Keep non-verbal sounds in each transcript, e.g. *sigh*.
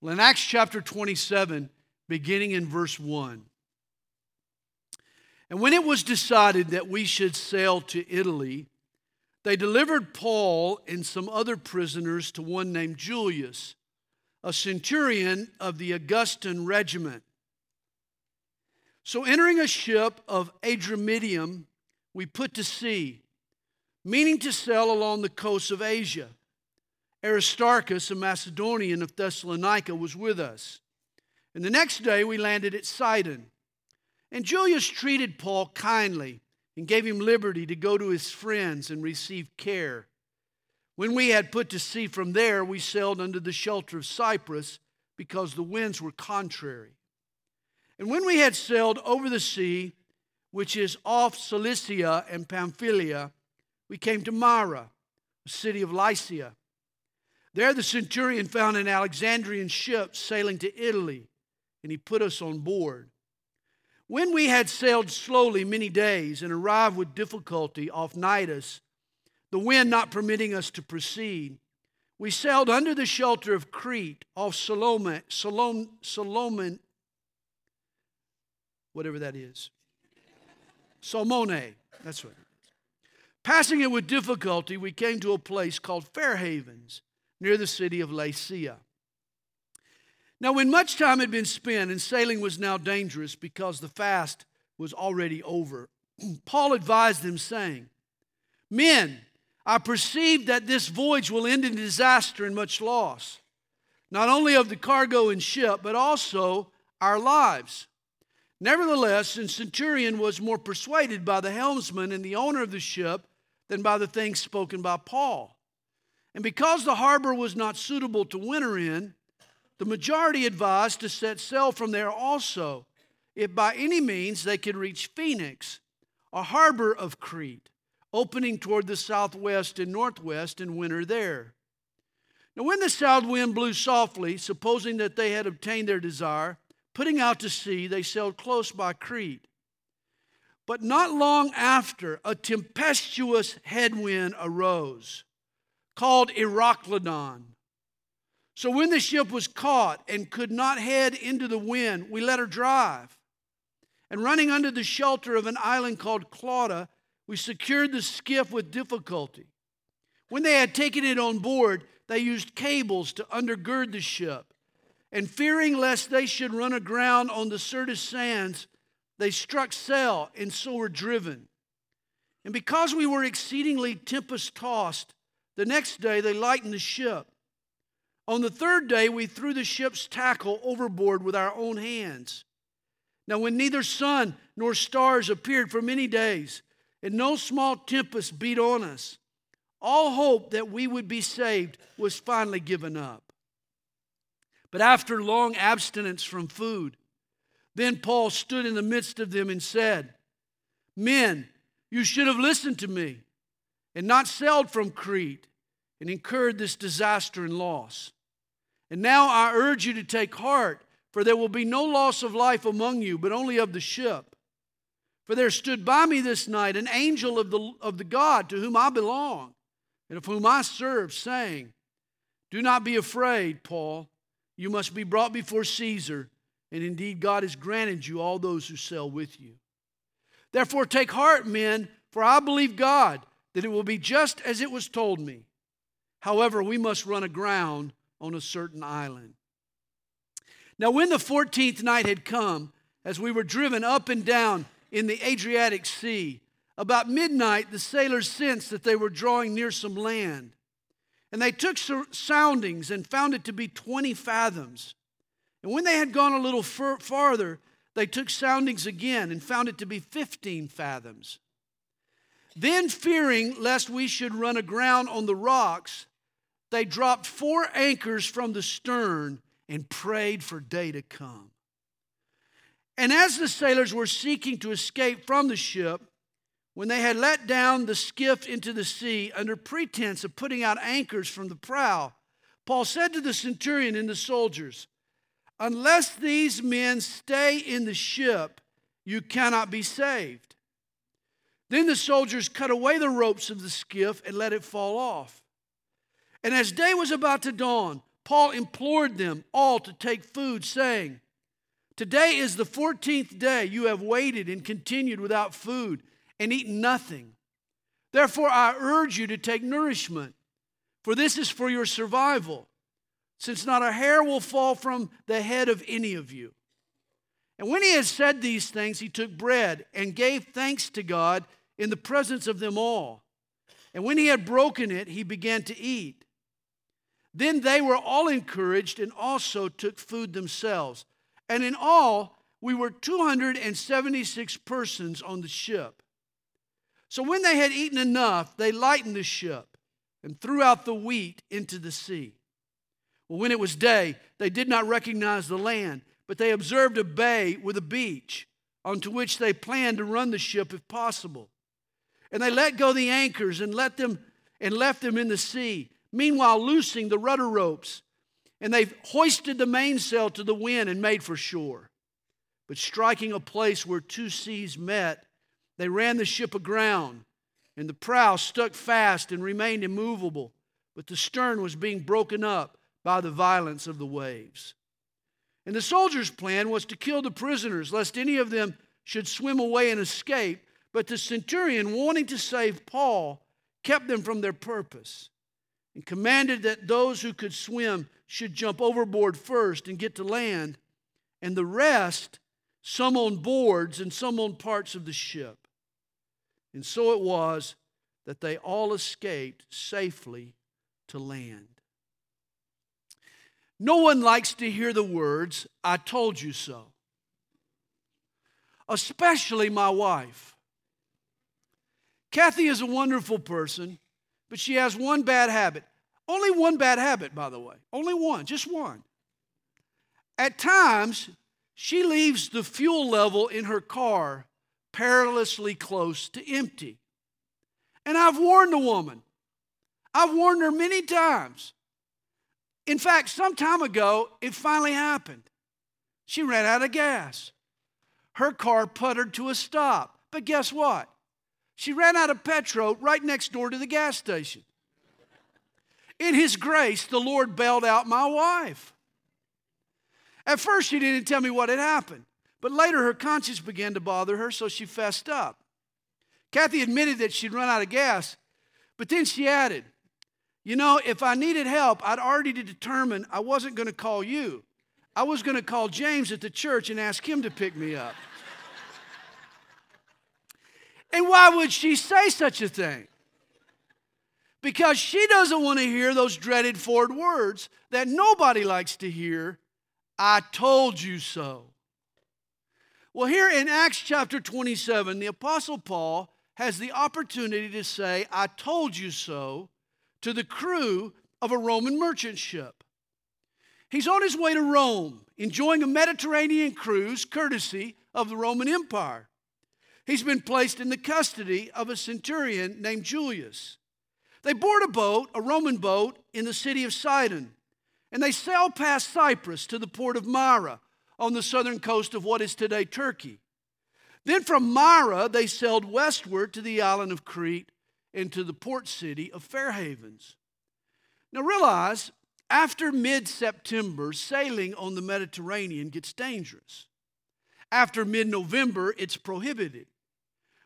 Well, in Acts chapter 27, beginning in verse 1. And when it was decided that we should sail to Italy, they delivered Paul and some other prisoners to one named Julius, a centurion of the Augustan regiment. So, entering a ship of Adramyttium, we put to sea, meaning to sail along the coast of Asia. Aristarchus, a Macedonian of Thessalonica, was with us. And the next day we landed at Sidon. And Julius treated Paul kindly and gave him liberty to go to his friends and receive care. When we had put to sea from there, we sailed under the shelter of Cyprus because the winds were contrary. And when we had sailed over the sea, which is off Cilicia and Pamphylia, we came to Myra, a city of Lycia. There the centurion found an Alexandrian ship sailing to Italy, and he put us on board. When we had sailed slowly many days and arrived with difficulty off Cnidus, the wind not permitting us to proceed, we sailed under the shelter of Crete off Salome, Salome, Salome whatever that is. Salmone, that's what. Passing it with difficulty, we came to a place called Fair Havens near the city of Lasea. Now, when much time had been spent and sailing was now dangerous because the fast was already over, *clears throat* Paul advised them, saying, Men, I perceive that this voyage will end in disaster and much loss, not only of the cargo and ship, but also our lives. Nevertheless, the centurion was more persuaded by the helmsman and the owner of the ship than by the things spoken by Paul. And because the harbor was not suitable to winter in, the majority advised to set sail from there also, if by any means they could reach Phoenix, a harbor of Crete, opening toward the southwest and northwest, and winter there. Now, when the south wind blew softly, supposing that they had obtained their desire, putting out to sea, they sailed close by Crete. But not long after, a tempestuous headwind arose called Euroclydon. So when the ship was caught and could not head into the wind, we let her drive. And running under the shelter of an island called Clauda, we secured the skiff with difficulty. When they had taken it on board, they used cables to undergird the ship. And fearing lest they should run aground on the Syrtis sands, they struck sail and so were driven. And because we were exceedingly tempest tossed, the next day they lightened the ship. On the third day, we threw the ship's tackle overboard with our own hands. Now, when neither sun nor stars appeared for many days, and no small tempest beat on us, all hope that we would be saved was finally given up. But after long abstinence from food, then Paul stood in the midst of them and said, Men, you should have listened to me and not sailed from Crete and incurred this disaster and loss. And now I urge you to take heart, for there will be no loss of life among you, but only of the ship. For there stood by me this night an angel of the, of the God to whom I belong and of whom I serve, saying, Do not be afraid, Paul. You must be brought before Caesar, and indeed God has granted you all those who sail with you. Therefore, take heart, men, for I believe God that it will be just as it was told me. However, we must run aground on a certain island. Now, when the 14th night had come, as we were driven up and down in the Adriatic Sea, about midnight the sailors sensed that they were drawing near some land. And they took soundings and found it to be 20 fathoms. And when they had gone a little farther, they took soundings again and found it to be 15 fathoms. Then, fearing lest we should run aground on the rocks, they dropped four anchors from the stern and prayed for day to come. And as the sailors were seeking to escape from the ship, when they had let down the skiff into the sea under pretense of putting out anchors from the prow, Paul said to the centurion and the soldiers, Unless these men stay in the ship, you cannot be saved. Then the soldiers cut away the ropes of the skiff and let it fall off. And as day was about to dawn, Paul implored them all to take food, saying, Today is the 14th day you have waited and continued without food and eaten nothing. Therefore, I urge you to take nourishment, for this is for your survival, since not a hair will fall from the head of any of you. And when he had said these things, he took bread and gave thanks to God in the presence of them all. And when he had broken it, he began to eat. Then they were all encouraged and also took food themselves. And in all, we were 276 persons on the ship. So when they had eaten enough, they lightened the ship and threw out the wheat into the sea. Well, when it was day, they did not recognize the land but they observed a bay with a beach onto which they planned to run the ship if possible. And they let go the anchors and let them and left them in the sea, meanwhile loosing the rudder ropes. And they hoisted the mainsail to the wind and made for shore. But striking a place where two seas met, they ran the ship aground, and the prow stuck fast and remained immovable, but the stern was being broken up by the violence of the waves. And the soldiers' plan was to kill the prisoners, lest any of them should swim away and escape. But the centurion, wanting to save Paul, kept them from their purpose and commanded that those who could swim should jump overboard first and get to land, and the rest, some on boards and some on parts of the ship. And so it was that they all escaped safely to land. No one likes to hear the words, I told you so. Especially my wife. Kathy is a wonderful person, but she has one bad habit. Only one bad habit, by the way. Only one, just one. At times, she leaves the fuel level in her car perilously close to empty. And I've warned the woman. I've warned her many times. In fact, some time ago, it finally happened. She ran out of gas. Her car puttered to a stop. But guess what? She ran out of petrol right next door to the gas station. In His grace, the Lord bailed out my wife. At first, she didn't tell me what had happened, but later her conscience began to bother her, so she fessed up. Kathy admitted that she'd run out of gas, but then she added, you know, if I needed help, I'd already determined I wasn't going to call you. I was going to call James at the church and ask him to pick me up. And why would she say such a thing? Because she doesn't want to hear those dreaded Ford words that nobody likes to hear I told you so. Well, here in Acts chapter 27, the Apostle Paul has the opportunity to say, I told you so to the crew of a Roman merchant ship. He's on his way to Rome, enjoying a Mediterranean cruise courtesy of the Roman Empire. He's been placed in the custody of a centurion named Julius. They board a boat, a Roman boat, in the city of Sidon, and they sail past Cyprus to the port of Myra on the southern coast of what is today Turkey. Then from Myra, they sailed westward to the island of Crete and to the port city of Fair Havens. Now realize, after mid September, sailing on the Mediterranean gets dangerous. After mid November, it's prohibited.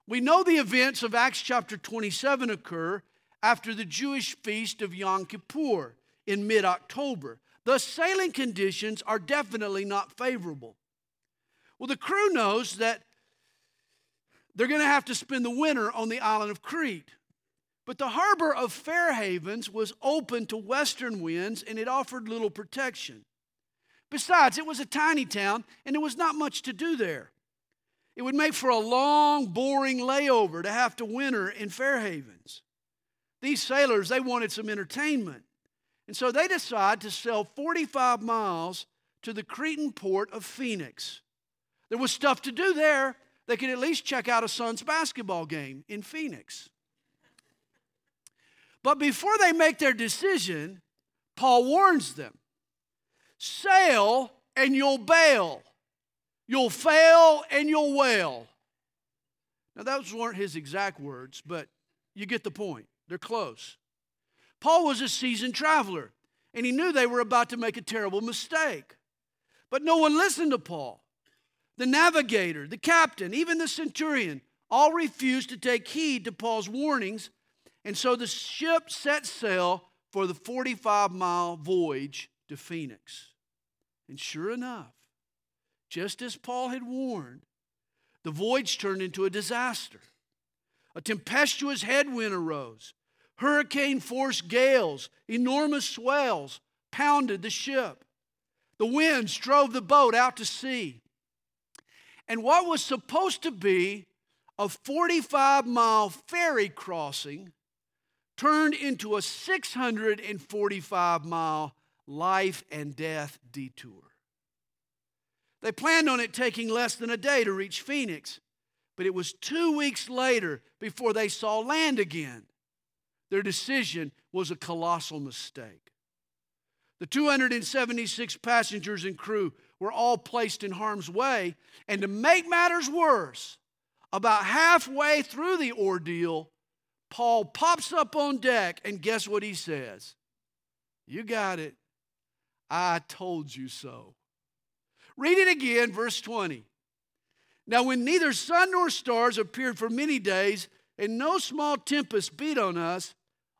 We know the events of Acts chapter 27 occur after the Jewish feast of Yom Kippur in mid October. Thus, sailing conditions are definitely not favorable. Well, the crew knows that they're going to have to spend the winter on the island of Crete. But the harbor of Fair Havens was open to western winds and it offered little protection. Besides, it was a tiny town and there was not much to do there. It would make for a long, boring layover to have to winter in Fair Havens. These sailors, they wanted some entertainment. And so they decide to sail 45 miles to the Cretan port of Phoenix. There was stuff to do there. They could at least check out a Suns basketball game in Phoenix. But before they make their decision, Paul warns them sail and you'll bail, you'll fail and you'll wail. Now, those weren't his exact words, but you get the point. They're close. Paul was a seasoned traveler, and he knew they were about to make a terrible mistake. But no one listened to Paul. The navigator, the captain, even the centurion all refused to take heed to Paul's warnings, and so the ship set sail for the 45 mile voyage to Phoenix. And sure enough, just as Paul had warned, the voyage turned into a disaster. A tempestuous headwind arose. Hurricane force gales, enormous swells pounded the ship. The winds drove the boat out to sea. And what was supposed to be a 45 mile ferry crossing turned into a 645 mile life and death detour. They planned on it taking less than a day to reach Phoenix, but it was two weeks later before they saw land again. Their decision was a colossal mistake. The 276 passengers and crew were all placed in harm's way, and to make matters worse, about halfway through the ordeal, Paul pops up on deck, and guess what he says? You got it. I told you so. Read it again, verse 20. Now, when neither sun nor stars appeared for many days, and no small tempest beat on us,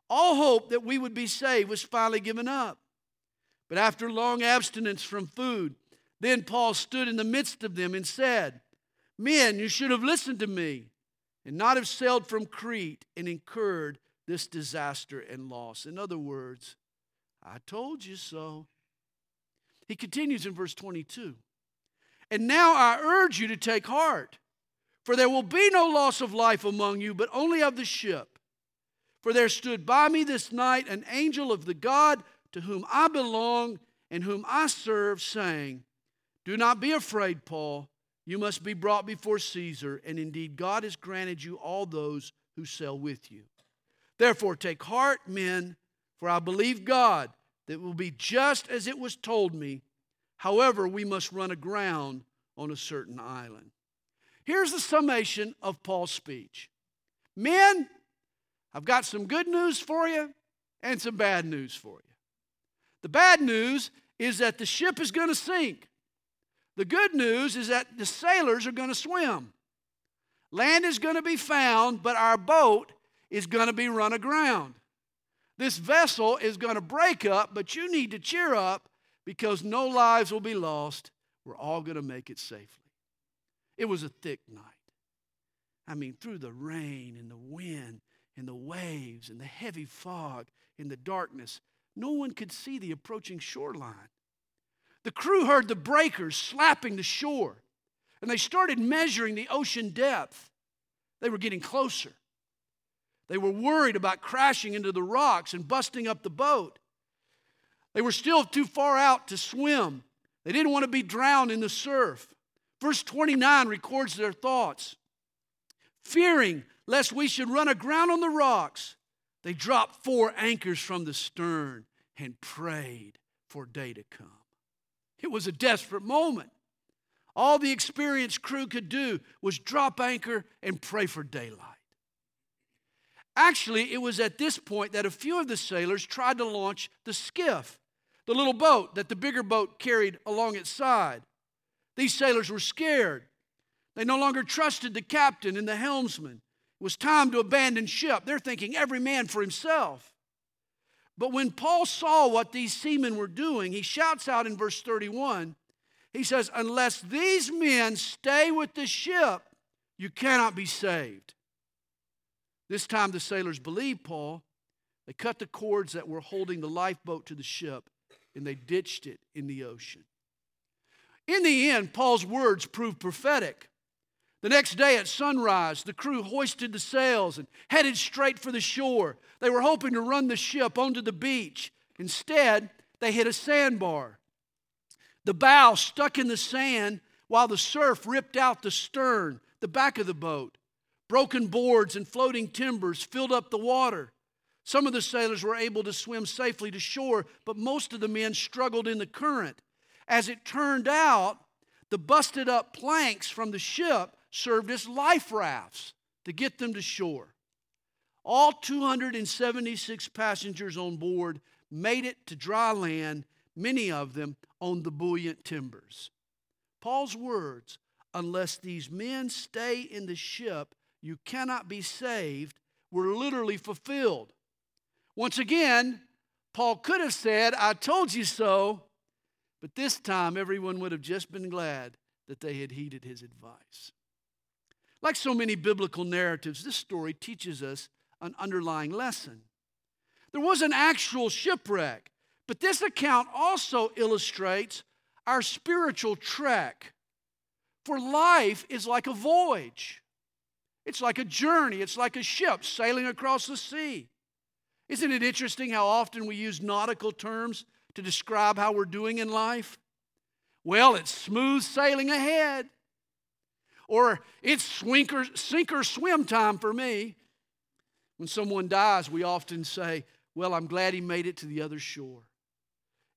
all hope that we would be saved was finally given up. But after long abstinence from food, then Paul stood in the midst of them and said, Men, you should have listened to me and not have sailed from Crete and incurred this disaster and loss. In other words, I told you so. He continues in verse 22 And now I urge you to take heart, for there will be no loss of life among you, but only of the ship. For there stood by me this night an angel of the God to whom I belong and whom I serve, saying, Do not be afraid, Paul. You must be brought before Caesar, and indeed God has granted you all those who sail with you. Therefore, take heart, men, for I believe God that it will be just as it was told me. However, we must run aground on a certain island. Here's the summation of Paul's speech Men, I've got some good news for you and some bad news for you. The bad news is that the ship is going to sink. The good news is that the sailors are going to swim. Land is going to be found, but our boat is going to be run aground. This vessel is going to break up, but you need to cheer up because no lives will be lost. We're all going to make it safely. It was a thick night. I mean, through the rain and the wind and the waves and the heavy fog and the darkness, no one could see the approaching shoreline. The crew heard the breakers slapping the shore, and they started measuring the ocean depth. They were getting closer. They were worried about crashing into the rocks and busting up the boat. They were still too far out to swim. They didn't want to be drowned in the surf. Verse 29 records their thoughts. Fearing lest we should run aground on the rocks, they dropped four anchors from the stern and prayed for day to come. It was a desperate moment. All the experienced crew could do was drop anchor and pray for daylight. Actually, it was at this point that a few of the sailors tried to launch the skiff, the little boat that the bigger boat carried along its side. These sailors were scared. They no longer trusted the captain and the helmsman. It was time to abandon ship. They're thinking every man for himself. But when Paul saw what these seamen were doing, he shouts out in verse 31 he says, Unless these men stay with the ship, you cannot be saved. This time the sailors believed Paul. They cut the cords that were holding the lifeboat to the ship and they ditched it in the ocean. In the end, Paul's words proved prophetic. The next day at sunrise, the crew hoisted the sails and headed straight for the shore. They were hoping to run the ship onto the beach. Instead, they hit a sandbar. The bow stuck in the sand while the surf ripped out the stern, the back of the boat. Broken boards and floating timbers filled up the water. Some of the sailors were able to swim safely to shore, but most of the men struggled in the current. As it turned out, the busted up planks from the ship served as life rafts to get them to shore. All 276 passengers on board made it to dry land, many of them on the buoyant timbers. Paul's words, unless these men stay in the ship, you cannot be saved, were literally fulfilled. Once again, Paul could have said, I told you so, but this time everyone would have just been glad that they had heeded his advice. Like so many biblical narratives, this story teaches us an underlying lesson. There was an actual shipwreck, but this account also illustrates our spiritual trek. For life is like a voyage, it's like a journey, it's like a ship sailing across the sea. Isn't it interesting how often we use nautical terms to describe how we're doing in life? Well, it's smooth sailing ahead. Or it's sink or, sink or swim time for me. When someone dies, we often say, well, I'm glad he made it to the other shore.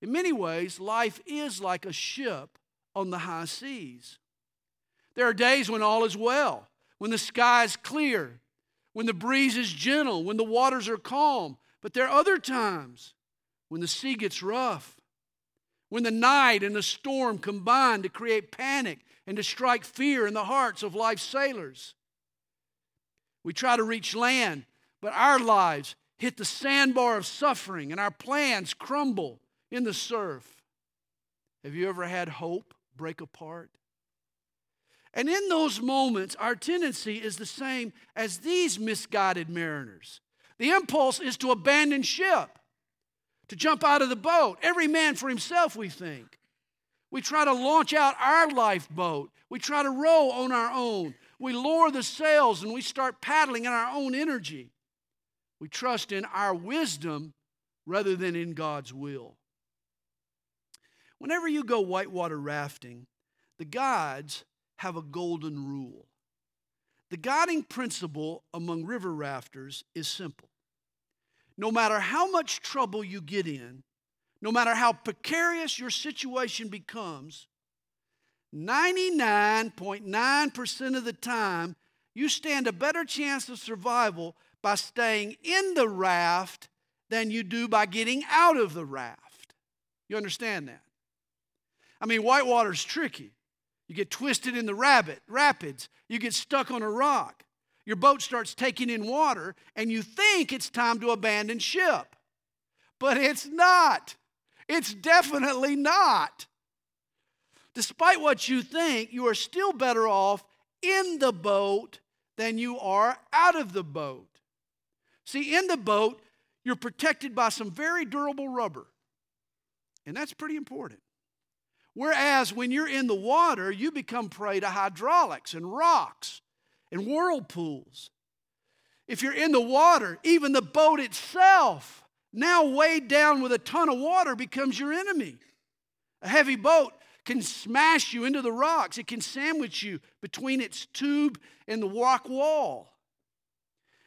In many ways, life is like a ship on the high seas. There are days when all is well, when the sky is clear, when the breeze is gentle, when the waters are calm. But there are other times when the sea gets rough, when the night and the storm combine to create panic and to strike fear in the hearts of life's sailors. We try to reach land, but our lives hit the sandbar of suffering and our plans crumble in the surf. Have you ever had hope break apart? And in those moments, our tendency is the same as these misguided mariners. The impulse is to abandon ship, to jump out of the boat. Every man for himself, we think. We try to launch out our lifeboat. We try to row on our own. We lower the sails and we start paddling in our own energy. We trust in our wisdom rather than in God's will. Whenever you go whitewater rafting, the guides have a golden rule. The guiding principle among river rafters is simple. No matter how much trouble you get in, no matter how precarious your situation becomes, 99.9% of the time, you stand a better chance of survival by staying in the raft than you do by getting out of the raft. You understand that? I mean, whitewater's tricky. You get twisted in the rabbit, rapids, you get stuck on a rock. Your boat starts taking in water, and you think it's time to abandon ship. But it's not. It's definitely not. Despite what you think, you are still better off in the boat than you are out of the boat. See, in the boat, you're protected by some very durable rubber, and that's pretty important. Whereas when you're in the water, you become prey to hydraulics and rocks and whirlpools. If you're in the water, even the boat itself, now weighed down with a ton of water, becomes your enemy. A heavy boat can smash you into the rocks, it can sandwich you between its tube and the rock wall.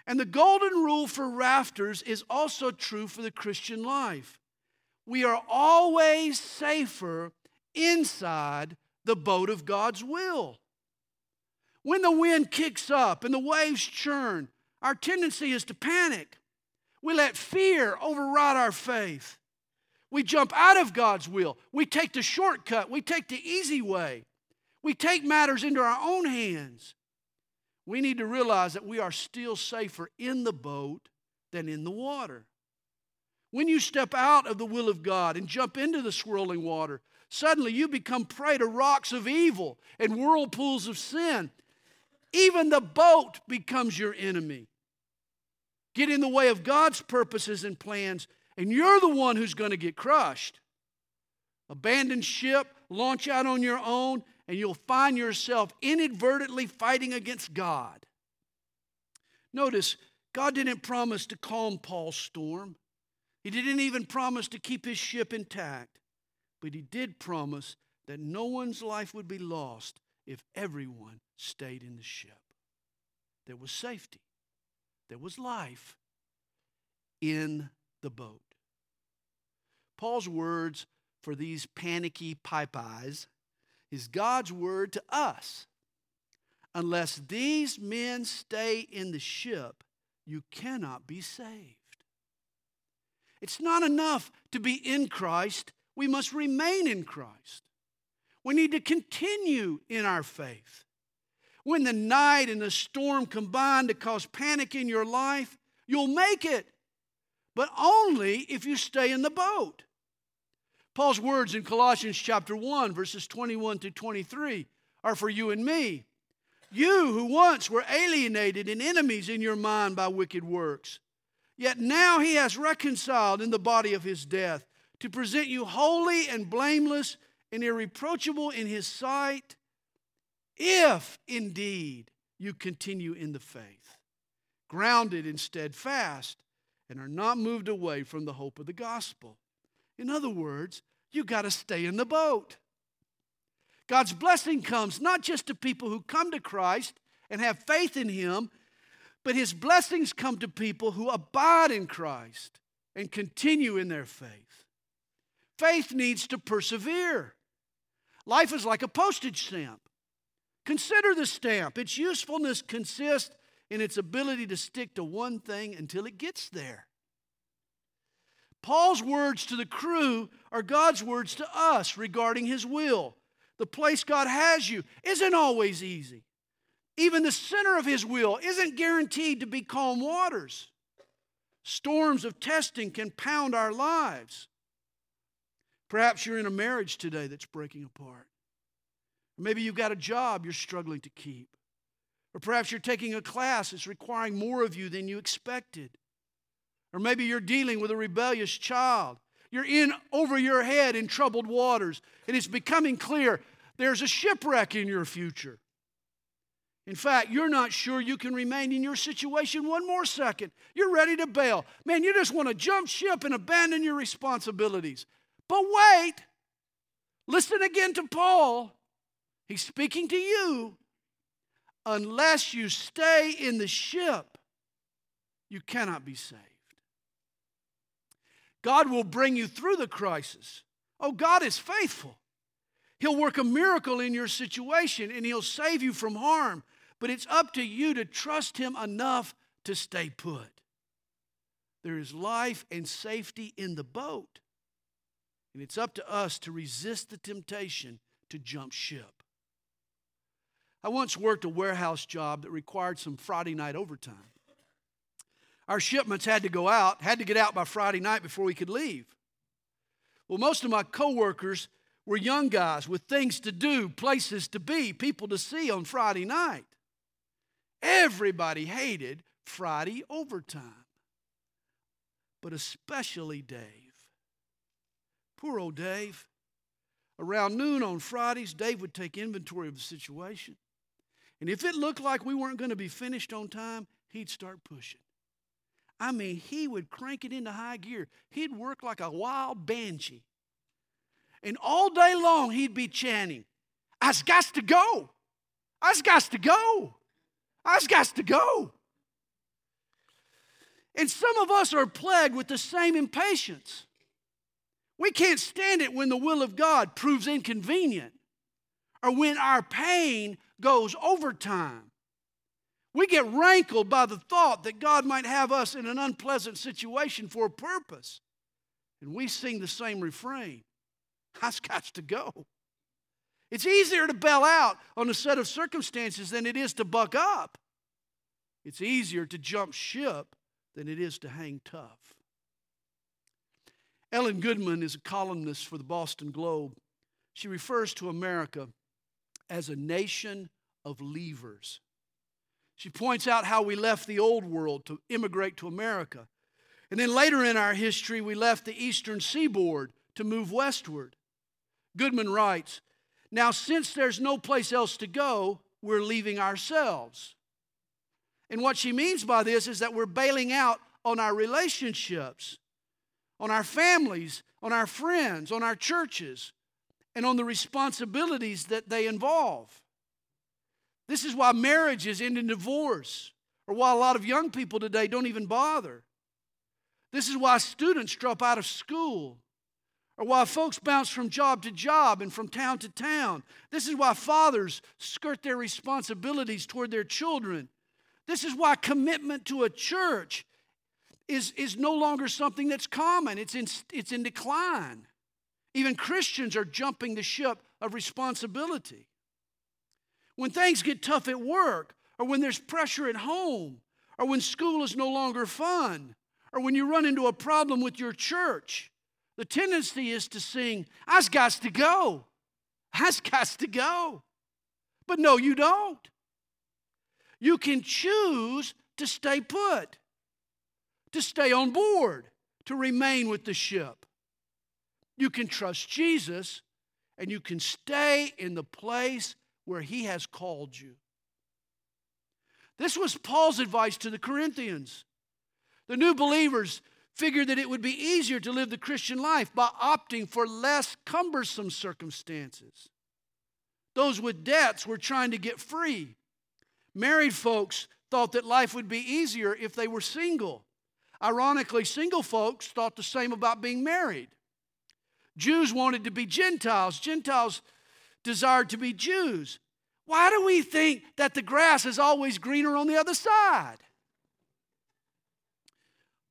And the golden rule for rafters is also true for the Christian life. We are always safer inside the boat of God's will. When the wind kicks up and the waves churn, our tendency is to panic. We let fear override our faith. We jump out of God's will. We take the shortcut. We take the easy way. We take matters into our own hands we need to realize that we are still safer in the boat than in the water. When you step out of the will of God and jump into the swirling water, suddenly you become prey to rocks of evil and whirlpools of sin. Even the boat becomes your enemy. Get in the way of God's purposes and plans, and you're the one who's going to get crushed. Abandon ship, launch out on your own, and you'll find yourself inadvertently fighting against God. Notice, God didn't promise to calm Paul's storm. He didn't even promise to keep his ship intact. But he did promise that no one's life would be lost if everyone stayed in the ship. There was safety, there was life in the boat. Paul's words for these panicky pipe eyes is God's word to us. Unless these men stay in the ship, you cannot be saved. It's not enough to be in Christ, we must remain in Christ. We need to continue in our faith. When the night and the storm combine to cause panic in your life, you'll make it, but only if you stay in the boat. Paul's words in Colossians chapter 1, verses 21 to 23 are for you and me. You who once were alienated and enemies in your mind by wicked works, yet now he has reconciled in the body of his death to present you holy and blameless and irreproachable in his sight, if indeed you continue in the faith, grounded and steadfast, and are not moved away from the hope of the gospel. In other words, you got to stay in the boat. God's blessing comes not just to people who come to Christ and have faith in Him, but His blessings come to people who abide in Christ and continue in their faith. Faith needs to persevere. Life is like a postage stamp. Consider the stamp. Its usefulness consists in its ability to stick to one thing until it gets there. Paul's words to the crew are God's words to us regarding his will. The place God has you isn't always easy. Even the center of his will isn't guaranteed to be calm waters. Storms of testing can pound our lives. Perhaps you're in a marriage today that's breaking apart. Maybe you've got a job you're struggling to keep. Or perhaps you're taking a class that's requiring more of you than you expected. Or maybe you're dealing with a rebellious child. You're in over your head in troubled waters, and it's becoming clear there's a shipwreck in your future. In fact, you're not sure you can remain in your situation one more second. You're ready to bail. Man, you just want to jump ship and abandon your responsibilities. But wait, listen again to Paul. He's speaking to you. Unless you stay in the ship, you cannot be saved. God will bring you through the crisis. Oh, God is faithful. He'll work a miracle in your situation and He'll save you from harm. But it's up to you to trust Him enough to stay put. There is life and safety in the boat. And it's up to us to resist the temptation to jump ship. I once worked a warehouse job that required some Friday night overtime. Our shipments had to go out, had to get out by Friday night before we could leave. Well, most of my coworkers were young guys with things to do, places to be, people to see on Friday night. Everybody hated Friday overtime, but especially Dave. Poor old Dave. Around noon on Fridays, Dave would take inventory of the situation. And if it looked like we weren't going to be finished on time, he'd start pushing. I mean, he would crank it into high gear. He'd work like a wild banshee. And all day long, he'd be chanting, I's got to go. I's got to go. I's got to go. And some of us are plagued with the same impatience. We can't stand it when the will of God proves inconvenient or when our pain goes overtime. We get rankled by the thought that God might have us in an unpleasant situation for a purpose. And we sing the same refrain I've got to go. It's easier to bail out on a set of circumstances than it is to buck up. It's easier to jump ship than it is to hang tough. Ellen Goodman is a columnist for the Boston Globe. She refers to America as a nation of leavers. She points out how we left the old world to immigrate to America. And then later in our history, we left the eastern seaboard to move westward. Goodman writes Now, since there's no place else to go, we're leaving ourselves. And what she means by this is that we're bailing out on our relationships on our families, on our friends, on our churches, and on the responsibilities that they involve. This is why marriages end in divorce, or why a lot of young people today don't even bother. This is why students drop out of school, or why folks bounce from job to job and from town to town. This is why fathers skirt their responsibilities toward their children. This is why commitment to a church is, is no longer something that's common, it's in, it's in decline. Even Christians are jumping the ship of responsibility. When things get tough at work, or when there's pressure at home, or when school is no longer fun, or when you run into a problem with your church, the tendency is to sing, I's got to go. I's got to go. But no, you don't. You can choose to stay put, to stay on board, to remain with the ship. You can trust Jesus and you can stay in the place where He has called you. This was Paul's advice to the Corinthians. The new believers figured that it would be easier to live the Christian life by opting for less cumbersome circumstances. Those with debts were trying to get free. Married folks thought that life would be easier if they were single. Ironically, single folks thought the same about being married. Jews wanted to be Gentiles, Gentiles desired to be Jews. Why do we think that the grass is always greener on the other side?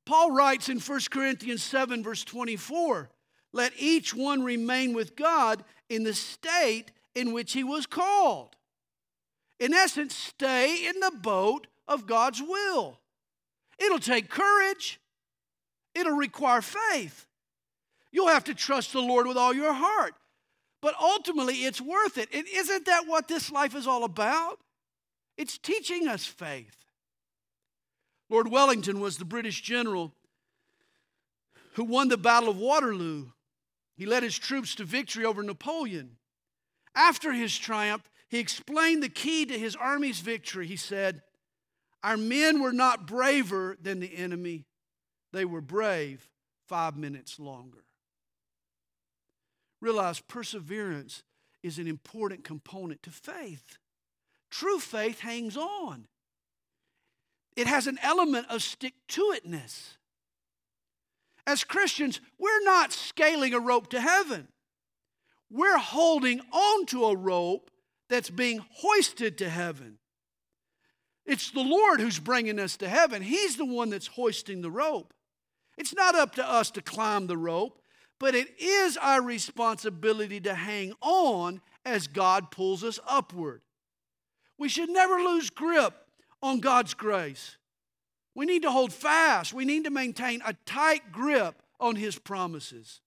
Paul writes in 1 Corinthians 7, verse 24, let each one remain with God in the state in which he was called. In essence, stay in the boat of God's will. It'll take courage, it'll require faith. You'll have to trust the Lord with all your heart. But ultimately, it's worth it. And isn't that what this life is all about? It's teaching us faith. Lord Wellington was the British general who won the Battle of Waterloo. He led his troops to victory over Napoleon. After his triumph, he explained the key to his army's victory. He said, Our men were not braver than the enemy, they were brave five minutes longer. Realize perseverance is an important component to faith. True faith hangs on, it has an element of stick to itness. As Christians, we're not scaling a rope to heaven. We're holding on to a rope that's being hoisted to heaven. It's the Lord who's bringing us to heaven. He's the one that's hoisting the rope. It's not up to us to climb the rope, but it is our responsibility to hang on as God pulls us upward. We should never lose grip on God's grace. We need to hold fast. We need to maintain a tight grip on His promises.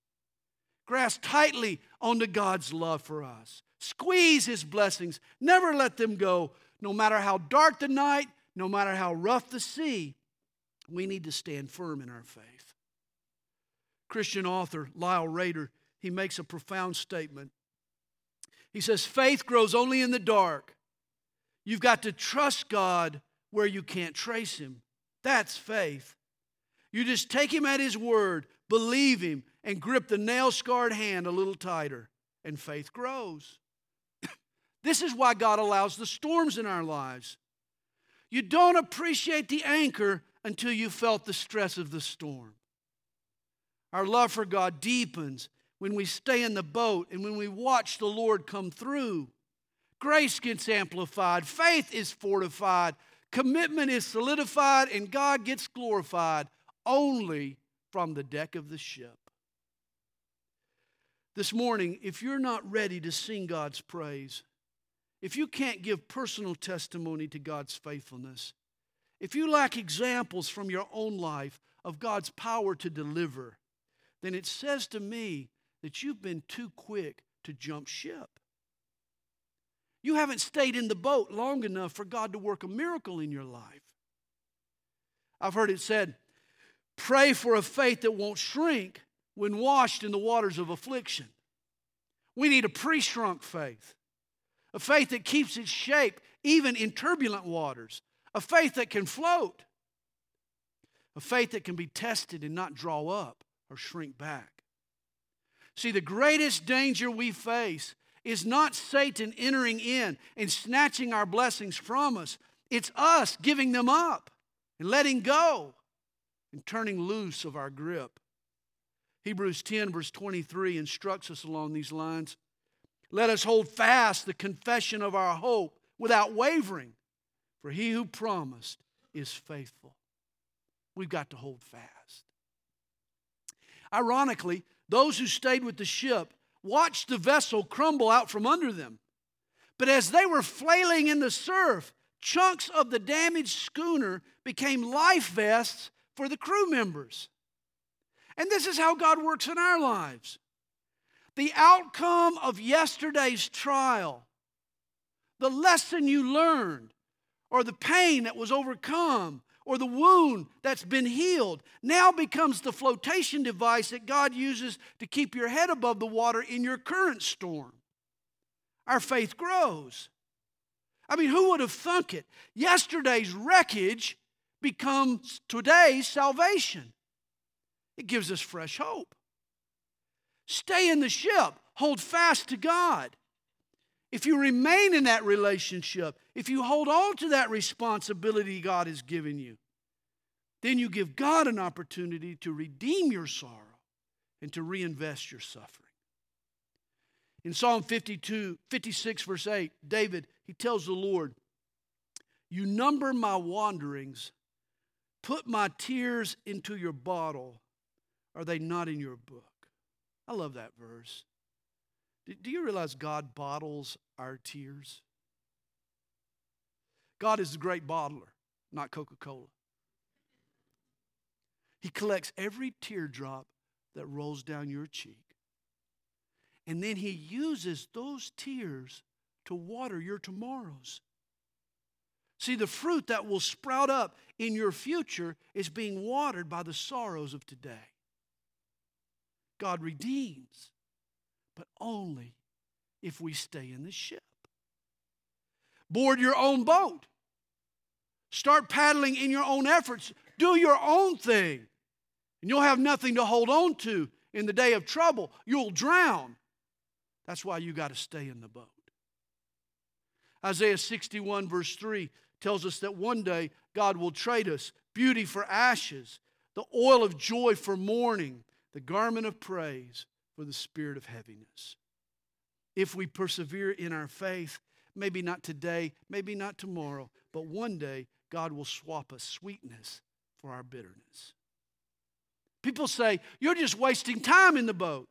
Grasp tightly onto God's love for us. Squeeze His blessings. Never let them go. No matter how dark the night, no matter how rough the sea, we need to stand firm in our faith. Christian author Lyle Rader, he makes a profound statement. He says, Faith grows only in the dark. You've got to trust God where you can't trace Him. That's faith. You just take Him at His word, believe Him, and grip the nail scarred hand a little tighter, and faith grows. This is why God allows the storms in our lives. You don't appreciate the anchor until you felt the stress of the storm. Our love for God deepens when we stay in the boat and when we watch the Lord come through. Grace gets amplified, faith is fortified, commitment is solidified, and God gets glorified only from the deck of the ship. This morning, if you're not ready to sing God's praise, if you can't give personal testimony to God's faithfulness, if you lack examples from your own life of God's power to deliver, then it says to me that you've been too quick to jump ship. You haven't stayed in the boat long enough for God to work a miracle in your life. I've heard it said, pray for a faith that won't shrink when washed in the waters of affliction. We need a pre shrunk faith, a faith that keeps its shape even in turbulent waters, a faith that can float, a faith that can be tested and not draw up or shrink back. See, the greatest danger we face is not Satan entering in and snatching our blessings from us, it's us giving them up and letting go and turning loose of our grip. Hebrews 10, verse 23, instructs us along these lines. Let us hold fast the confession of our hope without wavering, for he who promised is faithful. We've got to hold fast. Ironically, those who stayed with the ship watched the vessel crumble out from under them. But as they were flailing in the surf, chunks of the damaged schooner became life vests for the crew members. And this is how God works in our lives. The outcome of yesterday's trial, the lesson you learned, or the pain that was overcome, or the wound that's been healed now becomes the flotation device that God uses to keep your head above the water in your current storm. Our faith grows. I mean, who would have thunk it? Yesterday's wreckage becomes today's salvation. It gives us fresh hope. Stay in the ship, hold fast to God. If you remain in that relationship, if you hold on to that responsibility God has given you, then you give God an opportunity to redeem your sorrow and to reinvest your suffering. In Psalm 52, 56, verse 8, David, he tells the Lord, You number my wanderings, put my tears into your bottle. Are they not in your book? I love that verse. Do you realize God bottles our tears? God is a great bottler, not Coca Cola. He collects every teardrop that rolls down your cheek. And then He uses those tears to water your tomorrows. See, the fruit that will sprout up in your future is being watered by the sorrows of today. God redeems, but only if we stay in the ship. Board your own boat. Start paddling in your own efforts. Do your own thing. And you'll have nothing to hold on to in the day of trouble. You'll drown. That's why you got to stay in the boat. Isaiah 61, verse 3, tells us that one day God will trade us beauty for ashes, the oil of joy for mourning, the garment of praise for the spirit of heaviness. If we persevere in our faith, maybe not today, maybe not tomorrow, but one day God will swap us sweetness for our bitterness. People say, You're just wasting time in the boat.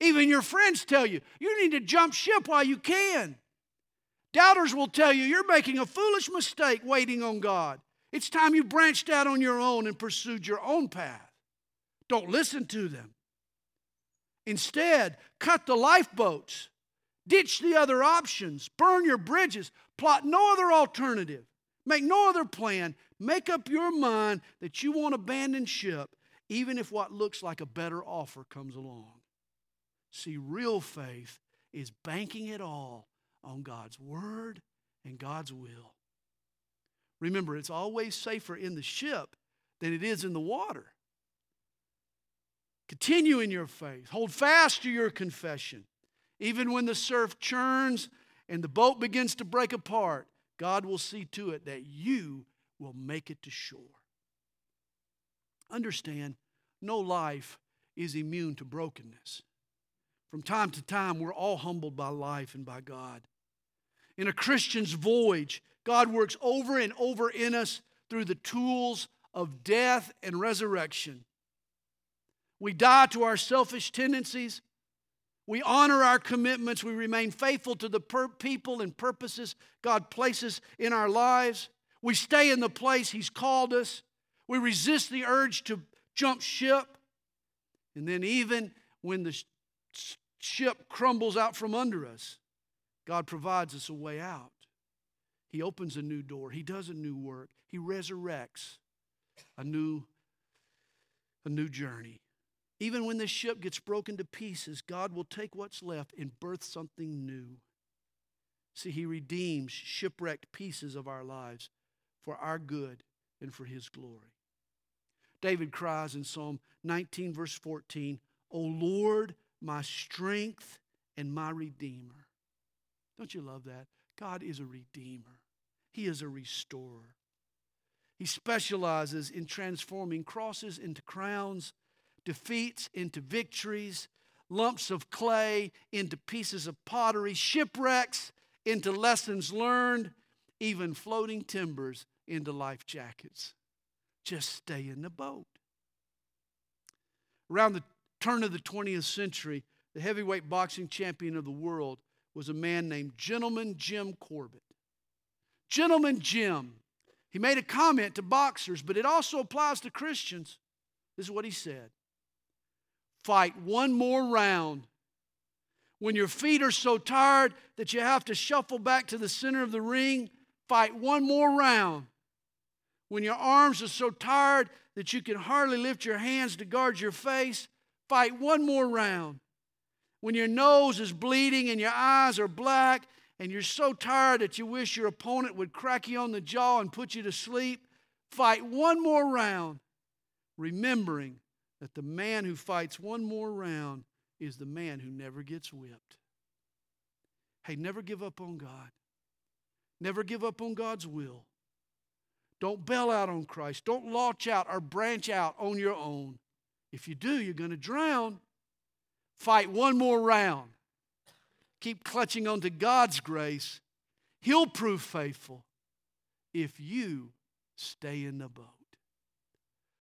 Even your friends tell you, You need to jump ship while you can. Doubters will tell you, You're making a foolish mistake waiting on God. It's time you branched out on your own and pursued your own path. Don't listen to them. Instead, cut the lifeboats, ditch the other options, burn your bridges, plot no other alternative, make no other plan. Make up your mind that you won't abandon ship, even if what looks like a better offer comes along. See, real faith is banking it all on God's word and God's will. Remember, it's always safer in the ship than it is in the water. Continue in your faith. Hold fast to your confession. Even when the surf churns and the boat begins to break apart, God will see to it that you will make it to shore. Understand, no life is immune to brokenness. From time to time, we're all humbled by life and by God. In a Christian's voyage, God works over and over in us through the tools of death and resurrection. We die to our selfish tendencies. We honor our commitments. We remain faithful to the per- people and purposes God places in our lives. We stay in the place He's called us. We resist the urge to jump ship. And then, even when the ship crumbles out from under us, God provides us a way out. He opens a new door, He does a new work, He resurrects a new, a new journey. Even when the ship gets broken to pieces, God will take what's left and birth something new. See, He redeems shipwrecked pieces of our lives for our good and for His glory. David cries in Psalm 19, verse 14, O Lord, my strength and my redeemer. Don't you love that? God is a redeemer, He is a restorer. He specializes in transforming crosses into crowns defeats into victories, lumps of clay into pieces of pottery, shipwrecks into lessons learned, even floating timbers into life jackets. Just stay in the boat. Around the turn of the 20th century, the heavyweight boxing champion of the world was a man named Gentleman Jim Corbett. Gentleman Jim, he made a comment to boxers, but it also applies to Christians. This is what he said Fight one more round. When your feet are so tired that you have to shuffle back to the center of the ring, fight one more round. When your arms are so tired that you can hardly lift your hands to guard your face, fight one more round. When your nose is bleeding and your eyes are black and you're so tired that you wish your opponent would crack you on the jaw and put you to sleep, fight one more round, remembering that the man who fights one more round is the man who never gets whipped. Hey, never give up on God. Never give up on God's will. Don't bail out on Christ. Don't launch out or branch out on your own. If you do, you're going to drown. Fight one more round. Keep clutching onto God's grace. He'll prove faithful if you stay in the boat.